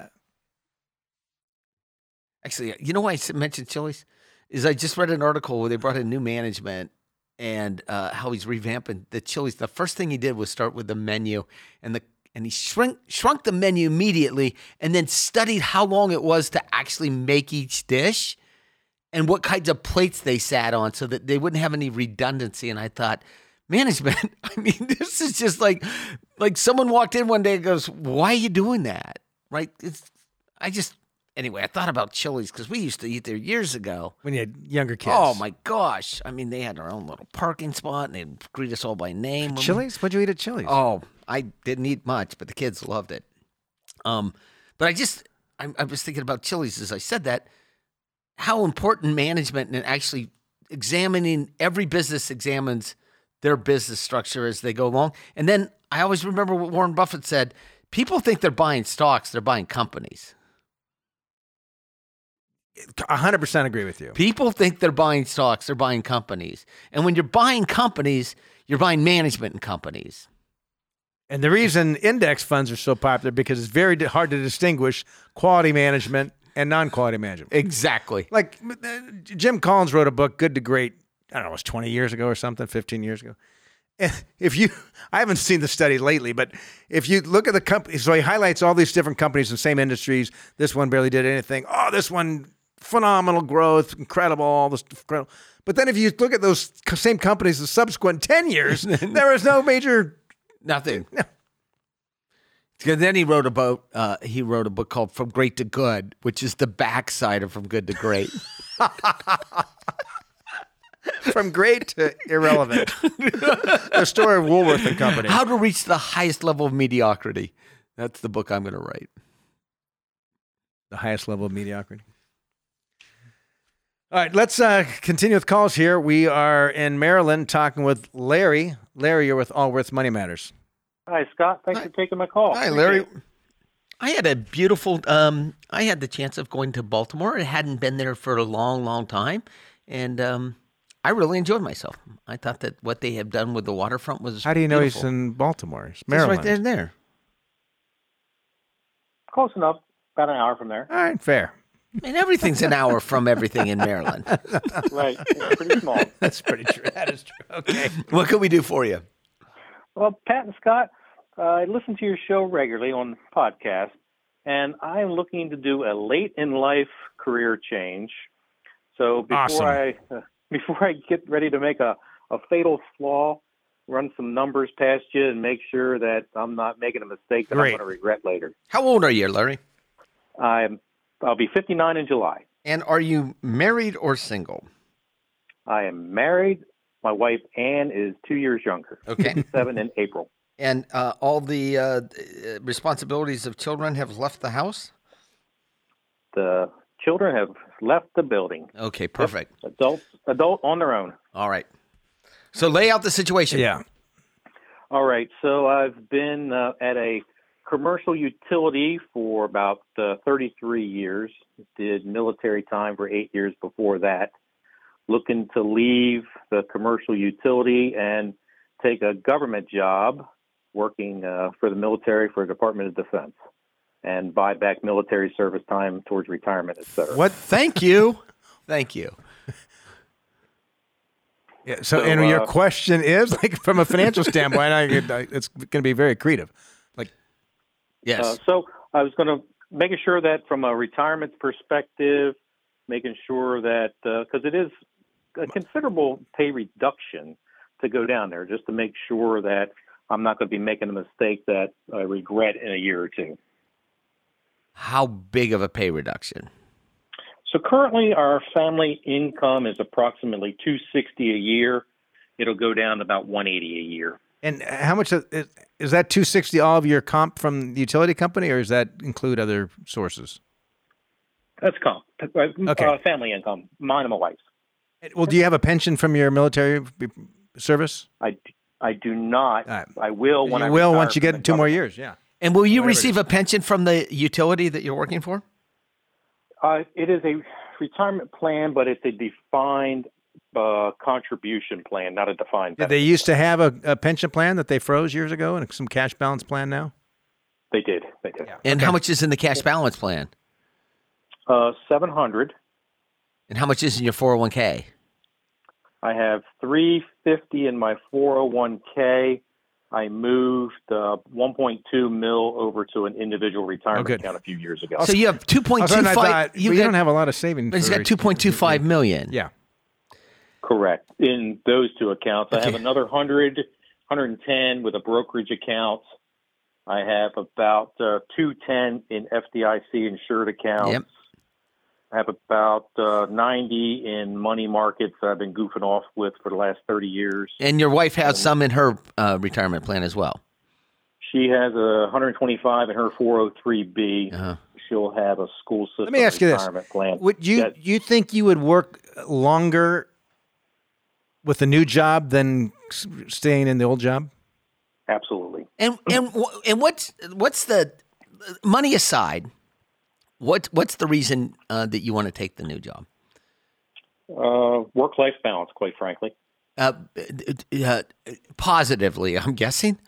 Actually, you know why I mentioned Chili's? Is I just read an article where they brought in new management and uh, how he's revamping the Chili's. The first thing he did was start with the menu and the and he shrunk shrunk the menu immediately and then studied how long it was to actually make each dish and what kinds of plates they sat on so that they wouldn't have any redundancy. And I thought, management, I mean, this is just like like someone walked in one day and goes, Why are you doing that? Right? It's I just anyway, I thought about Chili's because we used to eat there years ago. when you had younger kids. Oh my gosh. I mean, they had their own little parking spot and they'd greet us all by name. Chili's? What'd you eat at Chili's? Oh, I didn't eat much, but the kids loved it. Um, but I just, I, I was thinking about Chili's as I said that, how important management and actually examining every business examines their business structure as they go along. And then I always remember what Warren Buffett said people think they're buying stocks, they're buying companies. A hundred percent agree with you. People think they're buying stocks, they're buying companies. And when you're buying companies, you're buying management in companies. And the reason index funds are so popular because it's very hard to distinguish quality management and non-quality management. Exactly. Like uh, Jim Collins wrote a book, Good to Great. I don't know, it was 20 years ago or something, 15 years ago. And If you, I haven't seen the study lately, but if you look at the company, so he highlights all these different companies in the same industries. This one barely did anything. Oh, this one, phenomenal growth, incredible, all this incredible. But then if you look at those same companies the subsequent 10 years, there was no major Nothing. Because then he wrote about uh, he wrote a book called From Great to Good, which is the backside of From Good to Great. from great to irrelevant. the story of Woolworth and Company. How to reach the highest level of mediocrity. That's the book I'm going to write. The highest level of mediocrity. All right, let's uh, continue with calls here. We are in Maryland talking with Larry. Larry, you're with Allworth Money Matters. Hi, Scott. Thanks Hi. for taking my call. Hi, Larry. I had a beautiful. Um, I had the chance of going to Baltimore. I hadn't been there for a long, long time, and um, I really enjoyed myself. I thought that what they have done with the waterfront was. How do you know he's beautiful. in Baltimore? It's It's Maryland. right there and there. Close enough. About an hour from there. All right, fair. And everything's an hour from everything in Maryland. Right. It's pretty small. That's pretty true. That is true. Okay. what can we do for you? Well, Pat and Scott, uh, I listen to your show regularly on podcast, and I'm looking to do a late in life career change. So before Awesome. I uh, before I get ready to make a, a fatal flaw, run some numbers past you and make sure that I'm not making a mistake that Great. I'm going to regret later. How old are you, Larry? I'm I'll be 59 in July. And are you married or single? I am married. My wife Anne is two years younger. Okay. Seven in April. and uh, all the uh, uh, responsibilities of children have left the house? The children have left the building. Okay, perfect. Adults, adult on their own. All right. So lay out the situation. Yeah. All right. So I've been uh, at a commercial utility for about uh, 33 years. Did military time for eight years before that. Looking to leave the commercial utility and take a government job working uh, for the military for the Department of Defense and buy back military service time towards retirement, et cetera. What? Thank you. Thank you. Yeah. So, So, and your uh, question is like from a financial standpoint, I, I, it's going to be very creative. Yes. Uh, so I was going to making sure that from a retirement perspective, making sure that because it is a considerable pay reduction to go down there, just to make sure that I'm not going to be making a mistake that I regret in a year or two. How big of a pay reduction? So currently, our family income is approximately 260 a year. It'll go down to about 180 a year. And how much is, is that 260 all of your comp from the utility company, or does that include other sources? That's comp, Okay. uh, family income, mine and my wife's. Well, do you have a pension from your military service? I, I do not. All right. I will when you I will once you get the two more years. Yeah. And will you Whatever receive a pension from the utility that you're working for? Uh, it is a retirement plan, but it's a defined uh, contribution plan, not a defined. Did they benefit. used to have a, a pension plan that they froze years ago and some cash balance plan now? They did. They did. And how much is in the cash balance plan? Uh, Seven hundred. And how much is in your 401k? I have three fifty in my four hundred one k. I moved uh, 1.2 mil over to an individual retirement good. account a few years ago. So you have I was wondering, I 2.25. thought, You but you don't have a lot of savings. but he's for- got 2.25 million. Yeah. Correct. In those two accounts, I have another 100, 110 with a brokerage account. I have about uh, 210 in FDIC insured accounts. Yep. I have about uh, 90 in money markets that I've been goofing off with for the last 30 years. And your wife has some in her uh, retirement plan as well. She has a 125 in her 403b. Uh-huh. She'll have a school system Let me ask you this: retirement plan. Would you that- you think you would work longer with a new job than staying in the old job? absolutely. And and and what's what's the money aside? What what's the reason uh, that you want to take the new job? Uh, work-life balance, quite frankly. Uh, uh, positively, I'm guessing.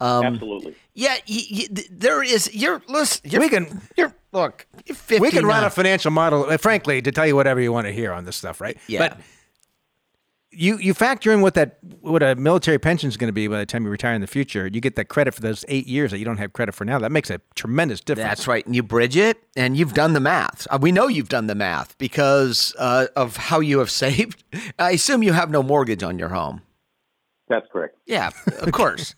Um, absolutely. Yeah, y y there is. You're listen. You're, We can- You're look. You're We can run a financial model, uh, frankly, to tell you whatever you want to hear on this stuff, right? Yeah. But you you factor in what that what a military pension is going to be by the time you retire in the future. You get that credit for those eight years that you don't have credit for now. That makes a tremendous difference. That's right. And you bridge it, and you've done the math. Uh, we know you've done the math because uh, of how you have saved. I assume you have no mortgage on your home. That's correct. Yeah, of course.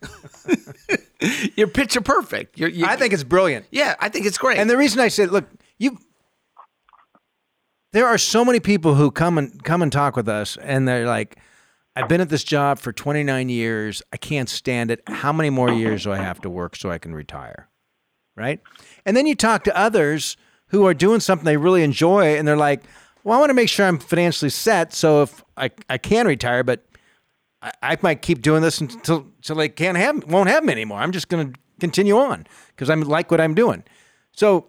You're picture perfect. You're, you I think it's brilliant. Yeah, I think it's great. And the reason I said, look, you there are so many people who come and come and talk with us and they're like, I've been at this job for 29 years. I can't stand it. How many more years do I have to work so I can retire? Right? And then you talk to others who are doing something they really enjoy and they're like, well, I want to make sure I'm financially set. So if I, I can retire, but I, I might keep doing this until, until I can't have, won't have me anymore. I'm just going to continue on because I like what I'm doing. So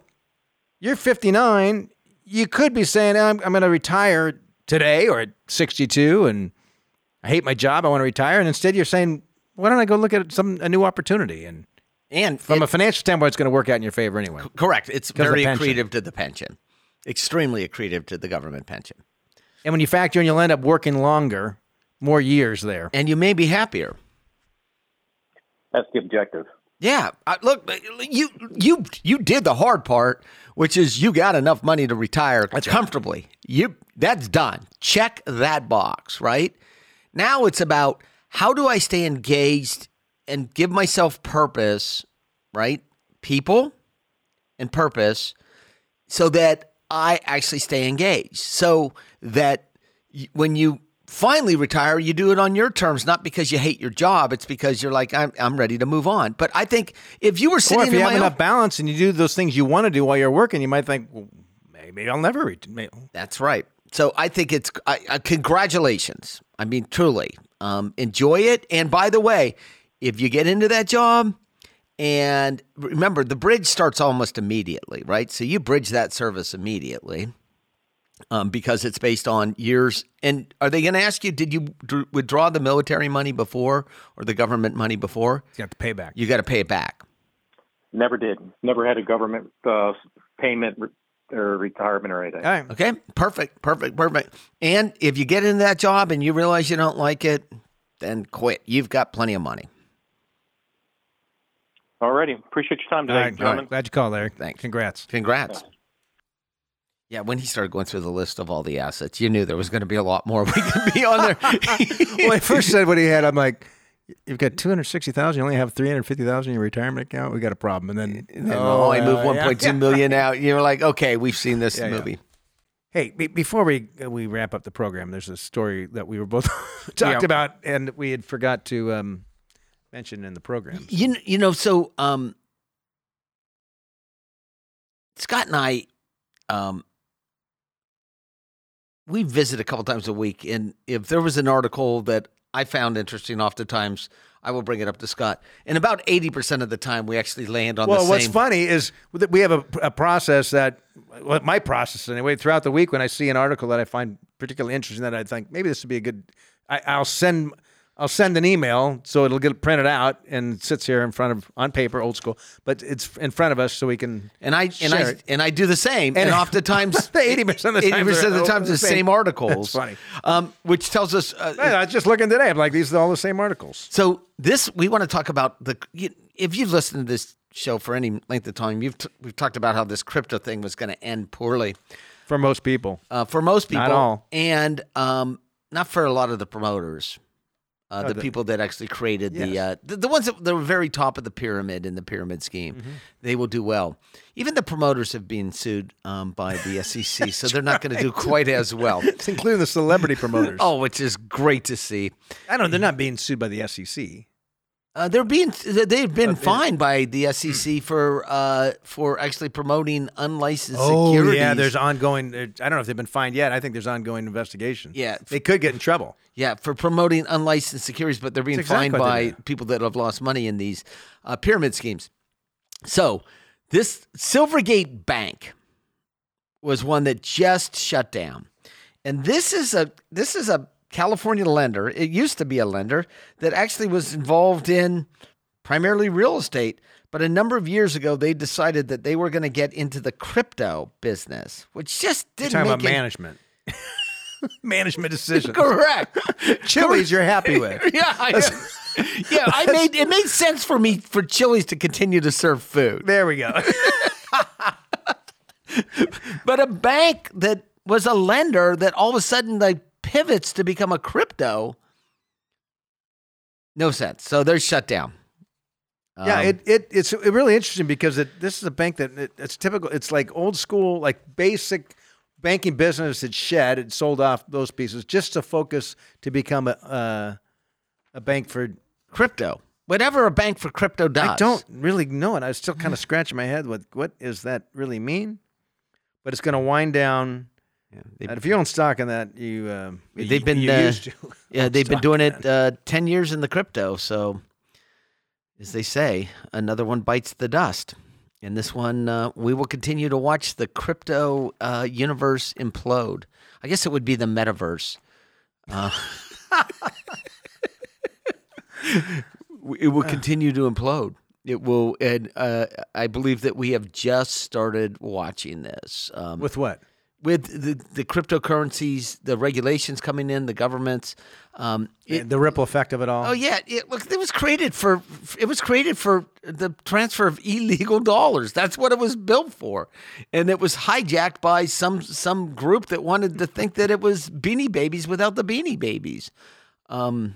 you're 59. You could be saying, I'm, I'm going to retire today or at 62 and I hate my job. I want to retire. And instead you're saying, why don't I go look at some a new opportunity? And And from it- a financial standpoint, it's going to work out in your favor anyway. correct, it's very accretive to the pension, extremely accretive to the government pension, And when you factor in, you'll end up working longer, more years there. and you may be happier. That's the objective. Yeah, I, look, you you you did the hard part, which is you got enough money to retire comfortably. You that's done. Check that box, right? Now it's about how do I stay engaged and give myself purpose, right? People and purpose so that I actually stay engaged. So that when you finally retire, you do it on your terms, not because you hate your job. It's because you're like, I'm, I'm ready to move on. But I think if you were Or sitting if you have enough own- balance and you do those things you want to do while you're working, you might think, well, maybe I'll never retire. That's right. So I think it's I, I, congratulations. I mean, truly, um, enjoy it. And by the way, if you get into that job, and remember, the bridge starts almost immediately, right? So you bridge that service immediately um, because it's based on years. And are they going to ask you, did you d- withdraw the military money before or the government money before? You got to pay back. You got to pay it back. Never did. Never had a government uh, payment re- or retirement or anything. All right. Okay, perfect, perfect, perfect. And if you get into that job and you realize you don't like it, then quit. You've got plenty of money. Alrighty. Appreciate your time All today, right. gentlemen. Glad you called, Larry. Thanks. Congrats. Congrats. Yeah, when he started going through the list of all the assets, you knew there was going to be a lot more we could be on there. well, I first said what he had. I'm like, you've got 260,000. You only have 350,000 in your retirement account. We got a problem. And then, And then, oh, I moved yeah, yeah. 1.2 million out. You're like, okay, we've seen this Yeah, yeah. movie. Hey, be- before we uh, we wrap up the program, there's a story that we were both talked Yeah. about, and we had forgot to um, mention in the program. You kn- you know so um Scott and I um we visit a couple times a week and if there was an article that I found interesting oftentimes I will bring it up to Scott. And about 80% of the time we actually land on Well, the what's same funny is that we have a, a process that, well, my process anyway, throughout the week when I see an article that I find particularly interesting, that I think maybe this would be a good, I, I'll send. I'll send an email so it'll get printed out and sits here in front of on paper, old school, but it's in front of us so we can. and I and I it. and I do the same. And, And- oftentimes 80% of the times 80% of the they're times the the same. same articles. That's funny. Um, which tells us uh, I was just looking today. I'm like, these are all the same articles. So this we want to talk about the if you've listened to this show for any length of time, you've t- we've talked about how this crypto thing was going to end poorly For most people, uh, for most people, Not all. and um, not for a lot of the promoters. Uh, Oh, the, the- people that actually created the, uh, the the ones that, were very top of the pyramid in the pyramid scheme, Mm-hmm. they will do well. Even the promoters have been sued um, by the SEC, so they're not going to do quite as well. it's including the celebrity promoters. Oh, which is great to see. I don't. know. They're not being sued by the SEC. Uh, they're being they've been Uh, fined by the SEC for uh, for actually promoting unlicensed Oh securities. yeah, there's ongoing. I don't know if they've been fined yet. I think there's ongoing investigation. Yeah. they could get in trouble. yeah for promoting unlicensed securities, but they're being That's fined by people that have lost money in these uh, pyramid schemes. So this Silvergate Bank was one that just shut down, and this is a this is a California lender. It used to be a lender that actually was involved in primarily real estate. But a number of years ago, they decided that they were going to get into the crypto business, which just You're didn't talking make about it- management. management decisions. Correct. Chili's you're happy with. yeah, I, yeah. I made it made sense for me for Chili's to continue to serve food, There we go. but a bank that was a lender that all of a sudden like pivots to become a crypto. No sense. So they're shut down. yeah, Um, it, it it's really interesting because it, this is a bank that it, it's typical. It's like old school, like basic banking business. It shed, it sold off those pieces just to focus to become a uh, a bank for. crypto. Whatever a bank for crypto does. I don't really know it. I was still kind of scratching my head with what does that really mean. but it's going to wind down. Yeah, they, And if you own stock in that, you uh, They've you- been, you uh, used to yeah, they've been doing it uh, ten years in the crypto. So, as they say, another one bites the dust. And this one, uh, we will continue to watch the crypto uh, universe implode. I guess it would be the metaverse. Uh, it will continue to implode. It will, and uh, I believe that we have just started watching this. Um, with what? With the, the cryptocurrencies, the regulations coming in, the governments. Um, it, the ripple effect of it all. oh yeah, it, look, it was created for it was created for the transfer of illegal dollars. That's what it was built for, and it was hijacked by some some group that wanted to think that it was Beanie Babies without the Beanie Babies. Um,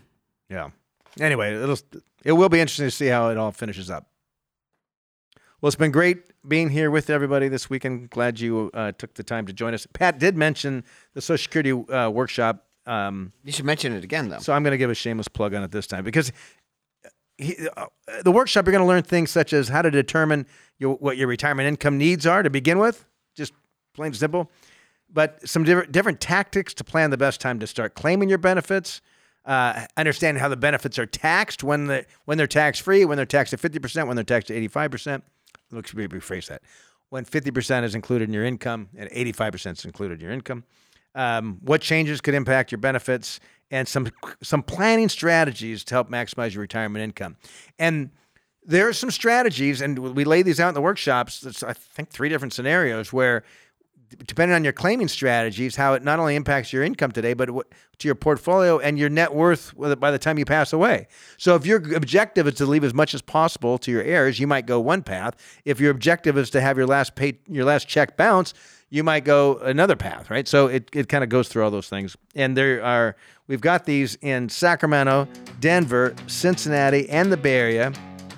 Yeah. Anyway, it'll it will be interesting to see how it all finishes up. Well, it's been great being here with everybody this weekend. Glad you uh, took the time to join us. Pat did mention the Social Security uh, workshop, um, you should mention it again though. so I'm going to give a shameless plug on it this time because he, uh, the workshop you're going to learn things such as how to determine your, what your retirement income needs are to begin with, just plain and simple. But some different, different tactics to plan the best time to start claiming your benefits. Uh, understand how the benefits are taxed when the when they're tax free, when they're taxed at 50%, when they're taxed at 85%. Let's re- rephrase that. When 50% is included in your income and 85% is included in your income. Um, what changes could impact your benefits and some some planning strategies to help maximize your retirement income. And there are some strategies, and we lay these out in the workshops. It's, I think three different scenarios where, depending on your claiming strategies, how it not only impacts your income today, but to your portfolio and your net worth by the time you pass away. So, if your objective is to leave as much as possible to your heirs, you might go one path. If your objective is to have your last pay, your last check bounce, you might go another path, right? So it, it kind of goes through all those things. And there are, we've got these in Sacramento, Denver, Cincinnati, and the Bay Area.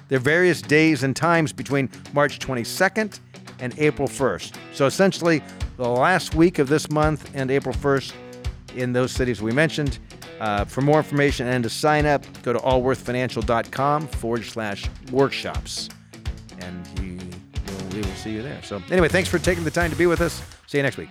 There are various days and times between March 22nd and April 1st. So essentially, the last week of this month and April 1st in those cities we mentioned. Uh, for more information and to sign up, go to allworthfinancial.com forward slash workshops. And you, we will see you there. So, anyway, thanks for taking the time to be with us. See you next week.